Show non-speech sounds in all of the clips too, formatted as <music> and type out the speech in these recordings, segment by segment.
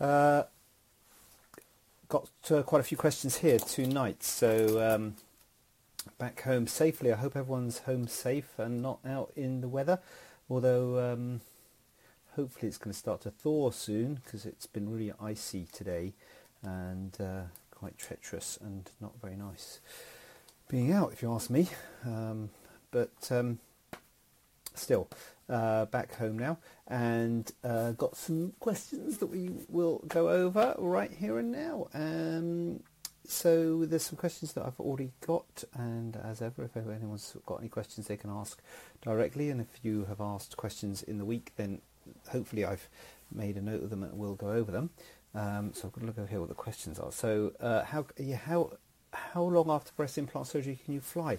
Uh, got uh, quite a few questions here tonight. So um, back home safely. I hope everyone's home safe and not out in the weather. Although um, hopefully it's going to start to thaw soon because it's been really icy today and uh, quite treacherous and not very nice being out, if you ask me. Um, but um, still, uh, back home now and uh, got some questions that we will go over right here and now. Um, so there's some questions that I've already got, and as ever, if anyone's got any questions, they can ask directly. And if you have asked questions in the week, then hopefully I've made a note of them and we'll go over them. Um, so I've got to look over here what the questions are. So uh, how yeah, how how long after breast implant surgery can you fly?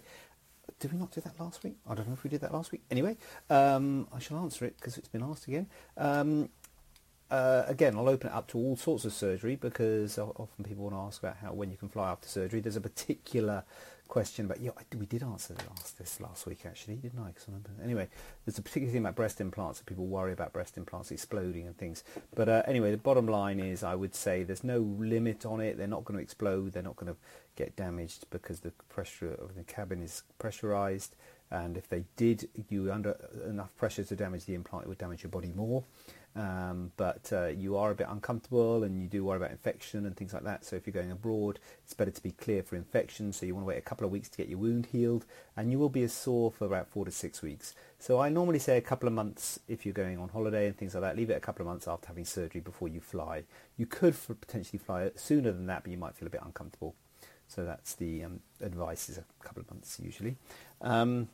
Did we not do that last week? I don't know if we did that last week. Anyway, um, I shall answer it because it's been asked again. Um, uh, again, I'll open it up to all sorts of surgery because often people want to ask about how when you can fly after surgery. There's a particular question about yeah, we did answer last this last week actually, didn't I? remember. Anyway, there's a particular thing about breast implants that people worry about breast implants exploding and things. But uh, anyway, the bottom line is, I would say there's no limit on it. They're not going to explode. They're not going to get damaged because the pressure of the cabin is pressurized. And if they did, you under enough pressure to damage the implant, it would damage your body more. Um, but uh, you are a bit uncomfortable and you do worry about infection and things like that. So if you're going abroad, it's better to be clear for infection. So you want to wait a couple of weeks to get your wound healed, and you will be as sore for about four to six weeks. So I normally say a couple of months if you're going on holiday and things like that. Leave it a couple of months after having surgery before you fly. You could potentially fly sooner than that, but you might feel a bit uncomfortable. So that's the um, advice is a couple of months usually. Um,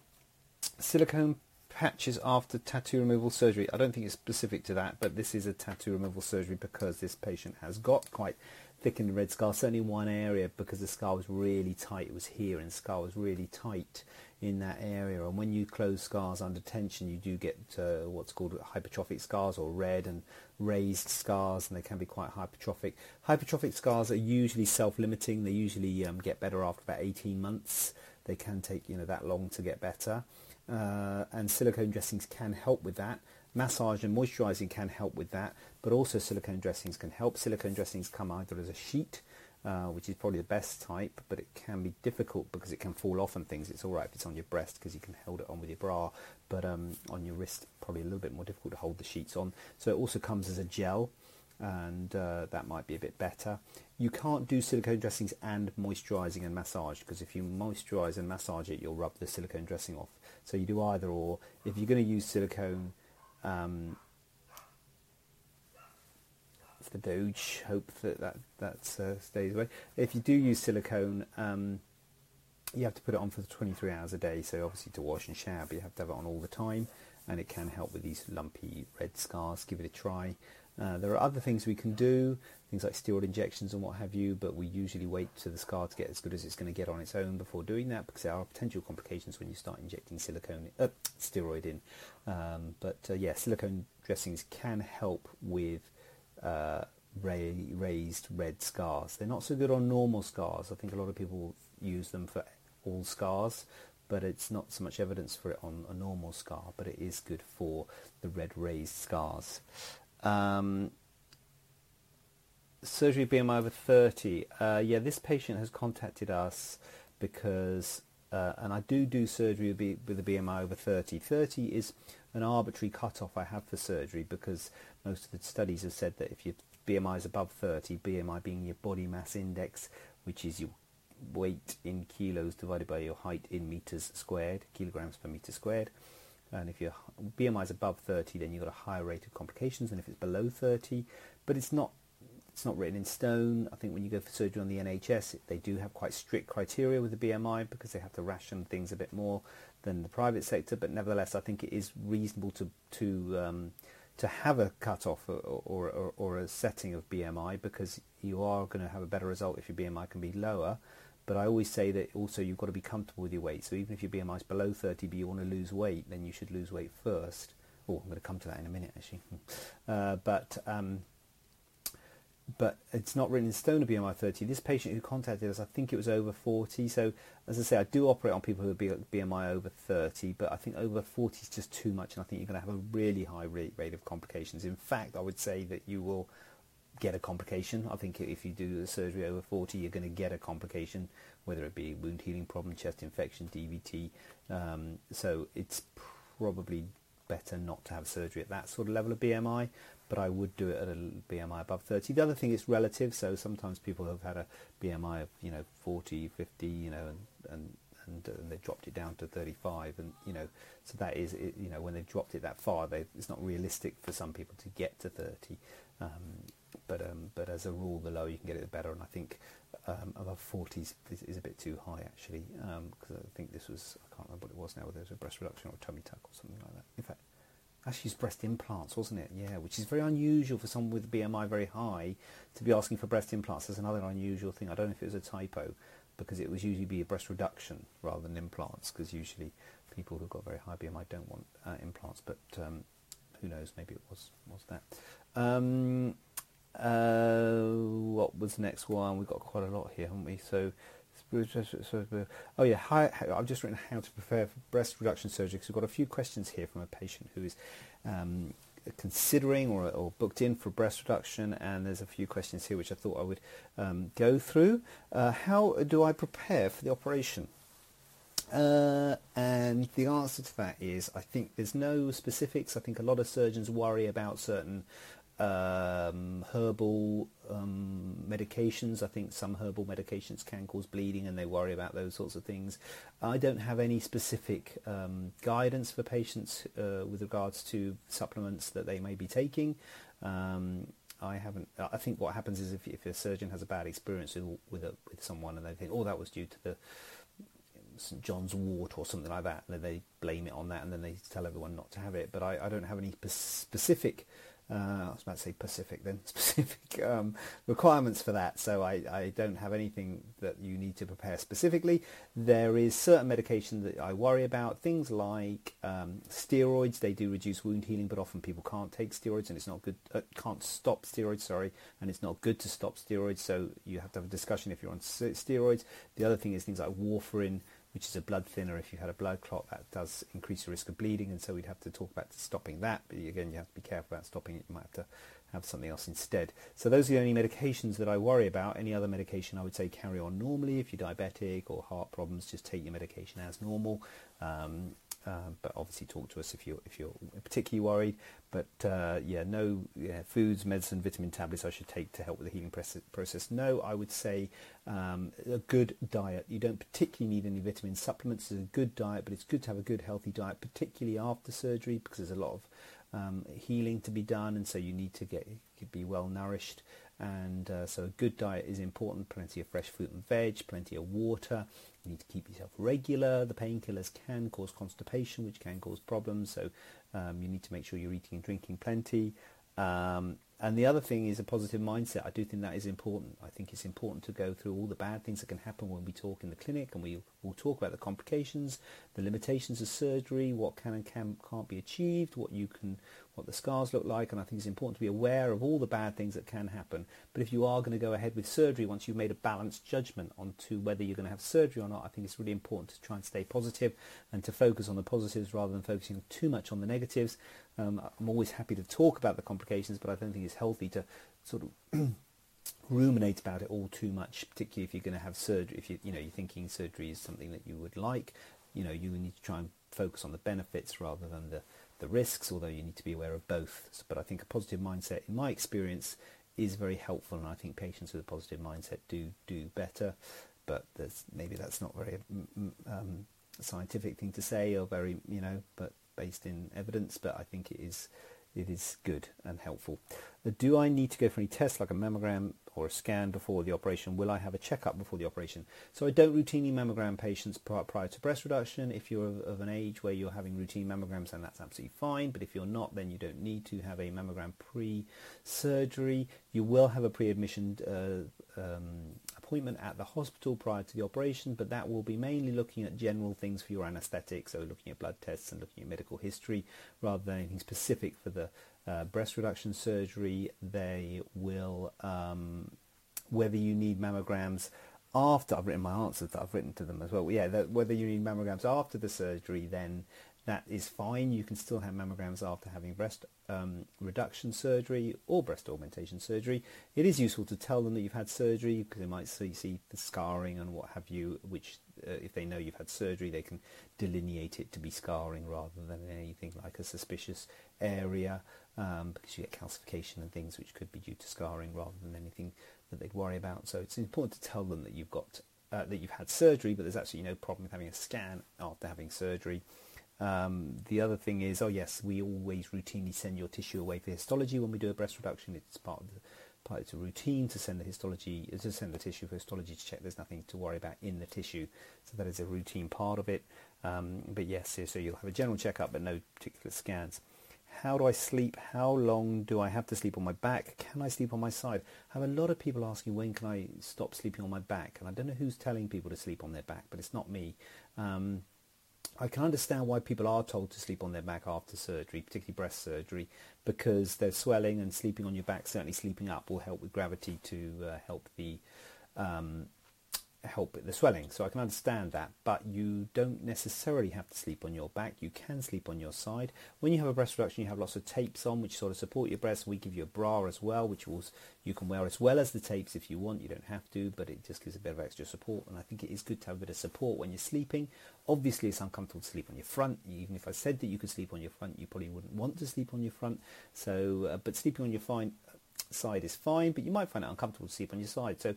silicone patches after tattoo removal surgery. I don't think it's specific to that, but this is a tattoo removal surgery because this patient has got quite thickened red scar, certainly in one area because the scar was really tight. It was here and the scar was really tight in that area. And when you close scars under tension, you do get uh, what's called hypertrophic scars or red and raised scars, and they can be quite hypertrophic. Hypertrophic scars are usually self-limiting. They usually um, get better after about 18 months. They can take you know that long to get better uh, and silicone dressings can help with that. Massage and moisturizing can help with that, but also silicone dressings can help. Silicone dressings come either as a sheet, uh, which is probably the best type, but it can be difficult because it can fall off and things. It's all right if it's on your breast because you can hold it on with your bra, but um, on your wrist, probably a little bit more difficult to hold the sheets on. So it also comes as a gel, and uh, that might be a bit better. You can't do silicone dressings and moisturizing and massage because if you moisturize and massage it, you'll rub the silicone dressing off. So you do either or. If you're going to use silicone um, for Doge, hope that that, that uh, stays away. If you do use silicone, um, you have to put it on for 23 hours a day. So obviously to wash and shower, but you have to have it on all the time, and it can help with these lumpy red scars. Give it a try. Uh, there are other things we can do, things like steroid injections and what have you, but we usually wait to the scar to get as good as it's going to get on its own before doing that because there are potential complications when you start injecting silicone, uh, steroid in. Um, but uh, yeah, silicone dressings can help with uh, raised red scars. They're not so good on normal scars. I think a lot of people use them for all scars, but it's not so much evidence for it on a normal scar, but it is good for the red raised scars. Um, surgery BMI over 30. Uh, yeah, this patient has contacted us because, uh, and I do do surgery with, a BMI over 30. 30 is an arbitrary cutoff I have for surgery because most of the studies have said that if your BMI is above 30, BMI being your body mass index, which is your weight in kilos divided by your height in meters squared, kilograms per meter squared, and if your BMI is above 30, then you've got a higher rate of complications than if it's below 30. But it's not it's not written in stone. I think when you go for surgery on the NHS, they do have quite strict criteria with the BMI because they have to ration things a bit more than the private sector. But nevertheless, I think it is reasonable to to um, to have a cutoff or, or, or, or a setting of BMI because you are going to have a better result if your BMI can be lower. But I always say that also you've got to be comfortable with your weight. So even if your BMI is below 30 but you want to lose weight, then you should lose weight first. Oh, I'm going to come to that in a minute actually. <laughs> Uh, but um, but it's not written in stone a BMI 30. This patient who contacted us, I think it was over 40. So, as I say, I do operate on people who BMI over 30, but I think over 40 is just too much, and I think you're going to have a really high rate, rate of complications. In fact, I would say that you will get a complication. I think if you do the surgery over 40, you're going to get a complication, whether it be wound healing problem, chest infection, DVT. Um, so, it's probably better not to have surgery at that sort of level of BMI but I would do it at a BMI above 30. The other thing is relative, so sometimes people have had a BMI of you know 40, 50, you know, and and and, uh, and they dropped it down to 35, and you know, so that is you know when they've dropped it that far, they, it's not realistic for some people to get to 30. Um, but um, but as a rule, the lower you can get it, the better. And I think um, above 40 is, is, a bit too high actually, because um, I think this was I can't remember what it was now, whether it was a breast reduction or a tummy tuck or something like that. In fact, Actually, it's breast implants, wasn't it? Yeah, which is very unusual for someone with BMI very high to be asking for breast implants. That's another unusual thing. I don't know if it was a typo because it was usually be a breast reduction rather than implants because usually people who've got very high BMI don't want uh, implants, but um, who knows? Maybe it was was that. Um, uh, what was the next one? We've got quite a lot here, haven't we? So Oh yeah, hi, I've just written how to prepare for breast reduction surgery because we've got a few questions here from a patient who is um, considering or, or, booked in for breast reduction, and there's a few questions here which I thought I would um, go through. Uh, how do I prepare for the operation? Uh, and the answer to that is I think there's no specifics. I think a lot of surgeons worry about certain um, herbal um, medications. I think some herbal medications can cause bleeding, and they worry about those sorts of things. I don't have any specific um, guidance for patients uh, with regards to supplements that they may be taking. Um, I haven't. I think what happens is if, if a surgeon has a bad experience with with, a, with someone, and they think, "Oh, that was due to the St John's wort or something like that," and then they blame it on that, and then they tell everyone not to have it. But I, I don't have any specific uh, I was about to say Pacific then, <laughs> specific um, requirements for that. So I, I, don't have anything that you need to prepare specifically. There is certain medication that I worry about, things like um, steroids. They do reduce wound healing, but often people can't take steroids, and it's not good. Uh, can't stop steroids, sorry, and it's not good to stop steroids. So you have to have a discussion if you're on steroids. The other thing is things like warfarin which is a blood thinner. If you had a blood clot, that does increase your risk of bleeding, and so we'd have to talk about stopping that. But again, you have to be careful about stopping it. You might have to have something else instead. So those are the only medications that I worry about. Any other medication, I would say carry on normally. If you're diabetic or heart problems, just take your medication as normal. Um, um, but obviously talk to us if you're if you're particularly worried. But uh, yeah, no yeah, foods, medicine, vitamin tablets I should take to help with the healing process. No, I would say um, a good diet. You don't particularly need any vitamin supplements. It's a good diet, but it's good to have a good healthy diet, particularly after surgery because there's a lot of um, healing to be done, and so you need to get be well nourished. And uh, so a good diet is important. Plenty of fresh fruit and veg, plenty of water. You need to keep yourself regular. The painkillers can cause constipation, which can cause problems. So um, you need to make sure you're eating and drinking plenty. Um, and the other thing is a positive mindset. I do think that is important. I think it's important to go through all the bad things that can happen when we talk in the clinic, and we will talk about the complications, the limitations of surgery, what can and can, can't be achieved, what you can, what the scars look like, and I think it's important to be aware of all the bad things that can happen. But if you are going to go ahead with surgery, once you've made a balanced judgment on to whether you're going to have surgery or not, I think it's really important to try and stay positive and to focus on the positives rather than focusing too much on the negatives. Um, I'm always happy to talk about the complications, but I don't think it's healthy to sort of <clears throat> ruminate about it all too much, particularly if you're going to have surgery. If you you know you're thinking surgery is something that you would like, you know you need to try and focus on the benefits rather than the the risks. Although you need to be aware of both. But I think a positive mindset, in my experience, is very helpful, and I think patients with a positive mindset do do better. But there's maybe that's not very um, scientific thing to say, or very you know, but based in evidence, but I think it is it is good and helpful. Uh, do I need to go for any tests like a mammogram or a scan before the operation? Will I have a checkup before the operation? So I don't routinely mammogram patients prior to breast reduction. If you're of an age where you're having routine mammograms, then that's absolutely fine. But if you're not, then you don't need to have a mammogram pre-surgery. You will have a pre-admission uh, um, appointment at the hospital prior to the operation, but that will be mainly looking at general things for your anaesthetic, so looking at blood tests and looking at medical history rather than anything specific for the uh, breast reduction surgery. They will, um, whether you need mammograms after I've written my answers that I've written to them as well. Yeah, that, whether you need mammograms after the surgery, then that is fine. You can still have mammograms after having breast um, reduction surgery or breast augmentation surgery. It is useful to tell them that you've had surgery because they might see, see the scarring and what have you, which uh, if they know you've had surgery, they can delineate it to be scarring rather than anything like a suspicious area um, because you get calcification and things which could be due to scarring rather than anything that they'd worry about. So it's important to tell them that you've got uh, that you've had surgery, but there's absolutely no problem with having a scan after having surgery. Um, the other thing is, oh yes, we always routinely send your tissue away for histology when we do a breast reduction. It's part of the part of the routine to send the histology to send the tissue for histology to check there's nothing to worry about in the tissue. So that is a routine part of it. Um, but yes, so you'll have a general checkup, but no particular scans. How do I sleep? How long do I have to sleep on my back? Can I sleep on my side? I have a lot of people asking when can I stop sleeping on my back, and I don't know who's telling people to sleep on their back, but it's not me. Um, I can understand why people are told to sleep on their back after surgery, particularly breast surgery, because they're swelling and sleeping on your back, certainly sleeping up, will help with gravity to uh, help the um, help with the swelling. So I can understand that, but you don't necessarily have to sleep on your back. You can sleep on your side. When you have a breast reduction, you have lots of tapes on which sort of support your breast. We give you a bra as well, which you can wear as well as the tapes if you want. You don't have to, but it just gives a bit of extra support. And I think it is good to have a bit of support when you're sleeping. Obviously, it's uncomfortable to sleep on your front. Even if I said that you could sleep on your front, you probably wouldn't want to sleep on your front. So, uh, but sleeping on your fine, side is fine, but you might find it uncomfortable to sleep on your side. So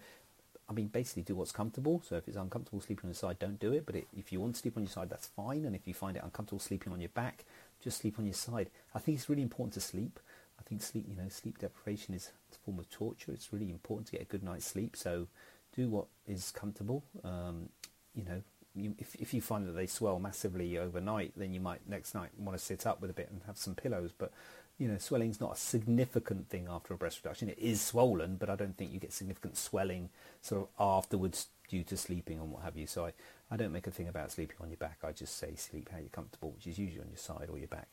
I mean, basically do what's comfortable. So if it's uncomfortable sleeping on your side, don't do it. But it, if you want to sleep on your side, that's fine. And if you find it uncomfortable sleeping on your back, just sleep on your side. I think it's really important to sleep. I think sleep, you know, sleep deprivation is a form of torture. It's really important to get a good night's sleep. So do what is comfortable. Um, you know, you, if if you find that they swell massively overnight, then you might next night want to sit up with a bit and have some pillows. But you know, swelling's not a significant thing after a breast reduction. It is swollen, but I don't think you get significant swelling sort of afterwards due to sleeping and what have you. So I, I don't make a thing about sleeping on your back. I just say sleep how you're comfortable, which is usually on your side or your back.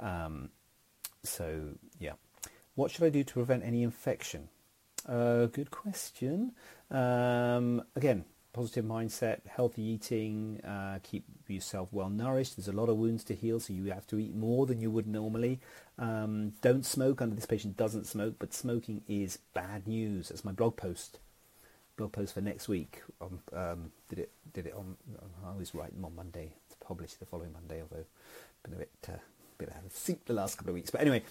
Um, so yeah, what should I do to prevent any infection? Uh, good question. Um, again, positive mindset, healthy eating, uh, keep yourself well nourished. There's a lot of wounds to heal, so you have to eat more than you would normally. Um, don't smoke. Under this patient doesn't smoke, but smoking is bad news. That's my blog post. Blog post for next week. Um, um, did it? Did it on? I always write them on Monday to publish the following Monday. Although been a bit uh, bit out of sync the last couple of weeks. But anyway,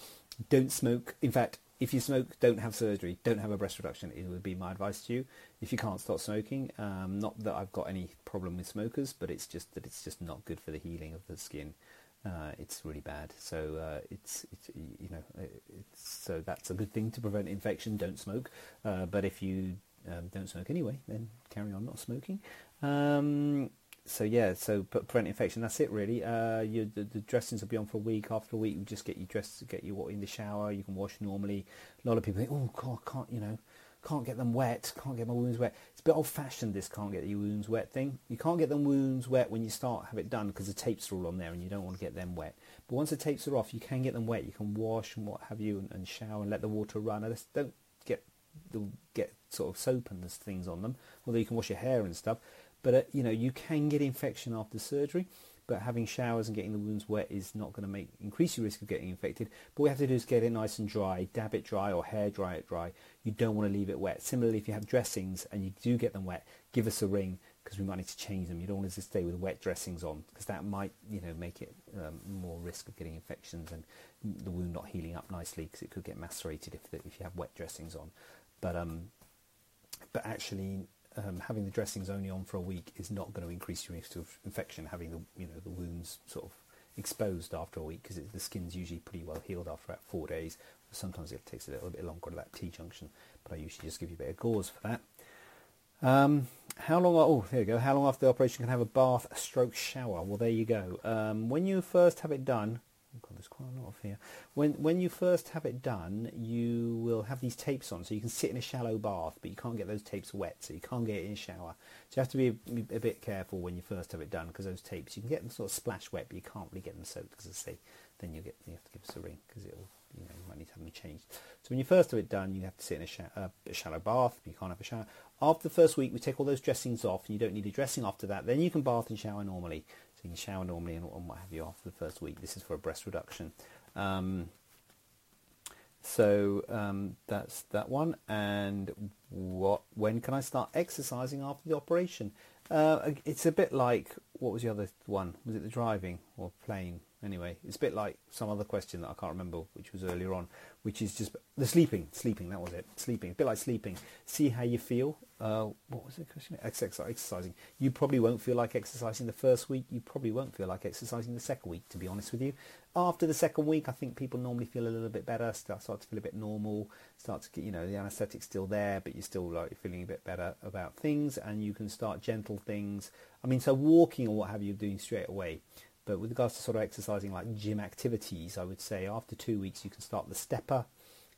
don't smoke. In fact, if you smoke, don't have surgery, don't have a breast reduction. It would be my advice to you. If you can't stop smoking, um, not that I've got any problem with smokers, but it's just that it's just not good for the healing of the skin. Uh, it's really bad. So uh, it's, it's you know it's, so that's a good thing to prevent infection. Don't smoke. Uh, but if you um, don't smoke anyway, then carry on not smoking. Um, so yeah, so prevent infection. That's it really. Uh, you, the, the, dressings will be on for a week. After a week, you just get you dressed, get you in the shower. You can wash normally. A lot of people think, oh God, can't you know, can't get them wet. Can't get my wounds wet. It's a bit old-fashioned. This can't get your wounds wet thing. You can't get them wounds wet when you start have it done because the tapes are all on there and you don't want to get them wet. But once the tapes are off, you can get them wet. You can wash and what have you and, and shower and let the water run. Don't get get sort of soap and things on them. Although you can wash your hair and stuff. But uh, you know, you can get infection after surgery, but having showers and getting the wounds wet is not going to make increase your risk of getting infected. But what we have to do is get it nice and dry, dab it dry or hair dry it dry. You don't want to leave it wet. Similarly, if you have dressings and you do get them wet, give us a ring because we might need to change them. You don't want to stay with wet dressings on because that might, you know, make it um, more risk of getting infections and the wound not healing up nicely because it could get macerated if if you have wet dressings on. But um, but actually, um, having the dressings only on for a week is not going to increase your risk of infection. Having the you know the wounds sort of exposed after a week because the skin's usually pretty well healed after about four days. Sometimes it takes a little bit longer at that T junction, but I usually just give you a bit of gauze for that. Um, how long? Oh, there you go. How long after the operation can I have a bath, a stroke shower? Well, there you go. Um, when you first have it done, oh God, there's quite a lot of here. When when you first have it done, you will have these tapes on, so you can sit in a shallow bath, but you can't get those tapes wet, so you can't get it in a shower. So you have to be a, a bit careful when you first have it done, because those tapes you can get them sort of splash wet, but you can't really get them soaked, because say then you get you have to give us a ring because it'll you know you might need to have them changed. So when you first have it done, you have to sit in a, sh- uh, a shallow bath. But you can't have a shower. After the first week, we take all those dressings off, and you don't need a dressing after that. Then you can bath and shower normally. So you can shower normally and, what have you after the first week. This is for a breast reduction. Um, so um, that's that one. And what? When can I start exercising after the operation? Uh, it's a bit like what was the other one? Was it the driving or playing? Anyway, it's a bit like some other question that I can't remember, which was earlier on, which is just the sleeping. Sleeping, that was it. Sleeping. a bit like sleeping. See how you feel. Uh, what was the question? Exercising. You probably won't feel like exercising the first week. You probably won't feel like exercising the second week, to be honest with you. After the second week, I think people normally feel a little bit better, start, start to feel a bit normal, start to get, you know, the anaesthetic's still there, but you're still like feeling a bit better about things, and you can start gentle things. I mean, so walking or what have you, doing straight away. But with regards to sort of exercising like gym activities, I would say after two weeks you can start the stepper,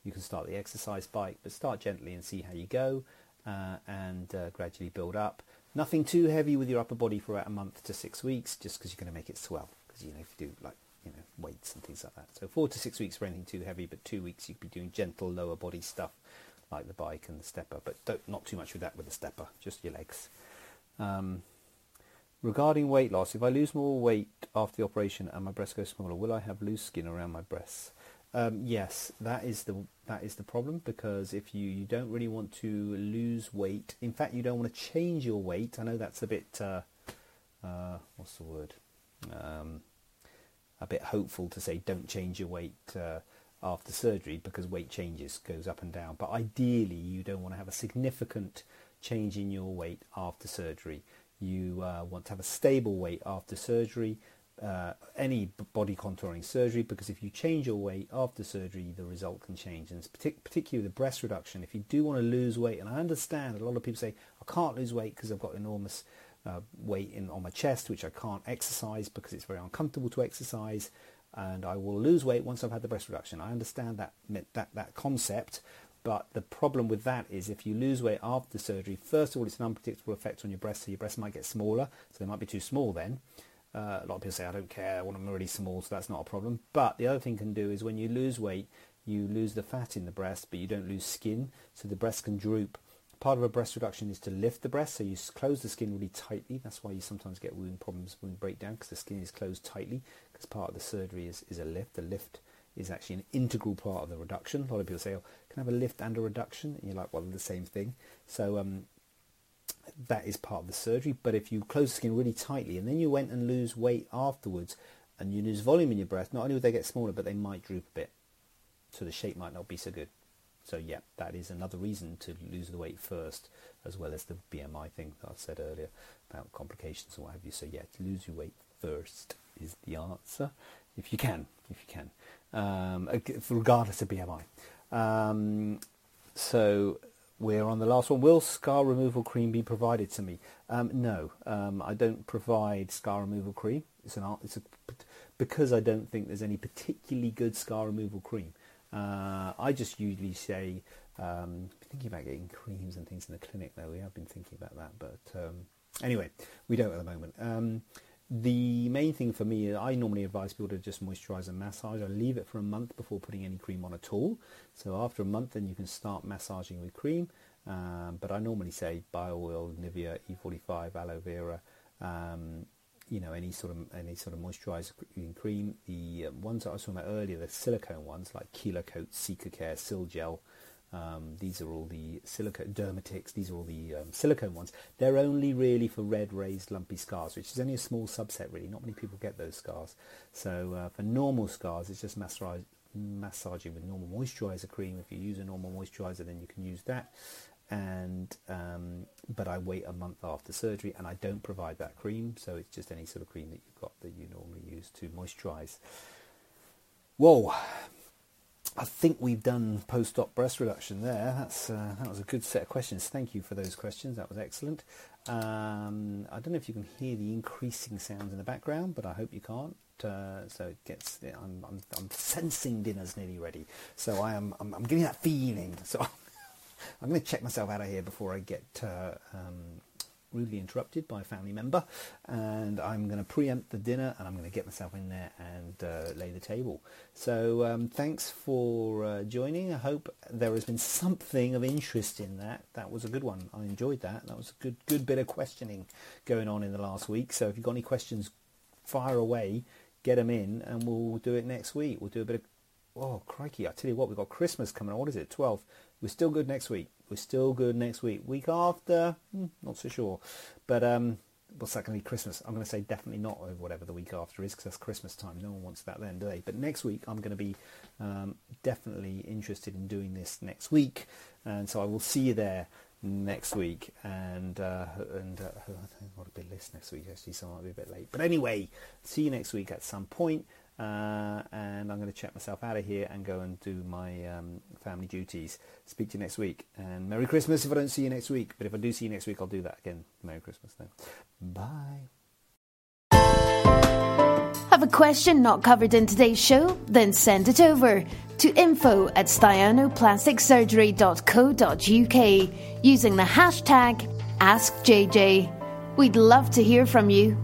you can start the exercise bike, but start gently and see how you go uh, and uh, gradually build up. Nothing too heavy with your upper body for about a month to six weeks, just because you're going to make it swell. Because you know if you do like you know weights and things like that. So four to six weeks for anything too heavy, but two weeks you could be doing gentle lower body stuff like the bike and the stepper, but not too much with that with the stepper, just your legs. Um, Regarding weight loss, if I lose more weight after the operation and my breasts go smaller, will I have loose skin around my breasts? Um, yes, that is the that is the problem because if you, you don't really want to lose weight, in fact, you don't want to change your weight. I know that's a bit uh, uh, what's the word? Um, a bit hopeful to say don't change your weight uh, after surgery because weight changes goes up and down. But ideally, you don't want to have a significant change in your weight after surgery. You uh, want to have a stable weight after surgery, uh, any body contouring surgery, because if you change your weight after surgery, the result can change. And partic- particularly the breast reduction, if you do want to lose weight, and I understand a lot of people say, I can't lose weight because I've got enormous uh, weight in on my chest, which I can't exercise because it's very uncomfortable to exercise, and I will lose weight once I've had the breast reduction. I understand that that that concept, but the problem with that is if you lose weight after surgery, first of all, it's an unpredictable effect on your breast, so your breasts might get smaller, so they might be too small then. Uh, a lot of people say, I don't care, I want them really small, so that's not a problem. But the other thing can do is when you lose weight, you lose the fat in the breast, but you don't lose skin, so the breast can droop. Part of a breast reduction is to lift the breast, so you close the skin really tightly. That's why you sometimes get wound problems, wound breakdown, because the skin is closed tightly, because part of the surgery is, is a lift. The lift is actually an integral part of the reduction. A lot of people say, oh, can I have a lift and a reduction? And you're like, well, they're the same thing. So um, that is part of the surgery. But if you close the skin really tightly and then you went and lose weight afterwards and you lose volume in your breast, not only would they get smaller, but they might droop a bit. So the shape might not be so good. So yeah, that is another reason to lose the weight first, as well as the BMI thing that I said earlier about complications and what have you. So yeah, to lose your weight first is the answer, if you can, if you can um, regardless of BMI. Um, so we're on the last one. Will scar removal cream be provided to me? Um, no, um, I don't provide scar removal cream. It's an art. it's a, because I don't think there's any particularly good scar removal cream. Uh, I just usually say um, thinking about getting creams and things in the clinic. Though we have been thinking about that, but um, anyway, we don't at the moment. The main thing for me, I normally advise people to just moisturize and massage. I leave it for a month before putting any cream on at all. So after a month, then you can start massaging with cream. Um, but I normally say bio oil, Nivea, E45, aloe vera, um, you know, any sort of any sort of moisturizing cream. The um, ones that I was talking about earlier, the silicone ones like Kelo-cote, Care, Sil Gel, um, these are all the silicone Dermatix. These are all the um, silicone ones. They're only really for red raised lumpy scars, which is only a small subset. Really, not many people get those scars. So uh, for normal scars, it's just massaging with normal moisturizer cream. If you use a normal moisturizer, then you can use that. and um, but I wait a month after surgery, and I don't provide that cream, so it's just any sort of cream that you've got that you normally use to moisturise. Whoa, I think we've done post-op breast reduction there. That's uh, that was a good set of questions. Thank you for those questions. That was excellent. Um, I don't know if you can hear the increasing sounds in the background, but I hope you can't. Uh, so it gets. I'm, I'm, I'm sensing dinner's nearly ready. So I am. I'm, I'm getting that feeling. So <laughs> I'm going to check myself out of here before I get uh, um, rudely interrupted by a family member, and I'm going to preempt the dinner and I'm going to get myself in there and uh, lay the table. So um, thanks for uh, joining. I hope there has been something of interest in that. That was a good one. I enjoyed that. That was a good good bit of questioning going on in the last week. So if you've got any questions, fire away, get them in, and we'll do it next week. We'll do a bit of oh crikey! I tell you what, we've got Christmas coming. What is it? 12th. We're still good next week. We're still good next week. Week after, hmm, not so sure. But um, what's that going to be? Christmas. I'm going to say definitely not over whatever the week after is because that's Christmas time. No one wants that then, do they? But next week, I'm going to be um, definitely interested in doing this next week, and so I will see you there next week. And uh, and uh, <laughs> I've got a bit list next week actually, so I might be a bit late. But anyway, see you next week at some point. Uh, and I'm going to check myself out of here and go and do my um, family duties. Speak to you next week. And Merry Christmas if I don't see you next week. But if I do see you next week, I'll do that again. Merry Christmas then. Bye. Have a question not covered in today's show? Then send it over to info at staianoplasticsurgery.co.uk using the hashtag AskJJ. We'd love to hear from you.